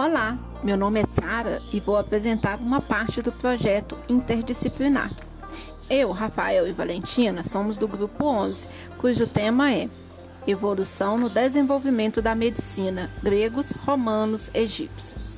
Olá, meu nome é Sara e vou apresentar uma parte do projeto interdisciplinar. Eu, Rafael e Valentina somos do grupo 11, cujo tema é Evolução no desenvolvimento da medicina, gregos, romanos, egípcios.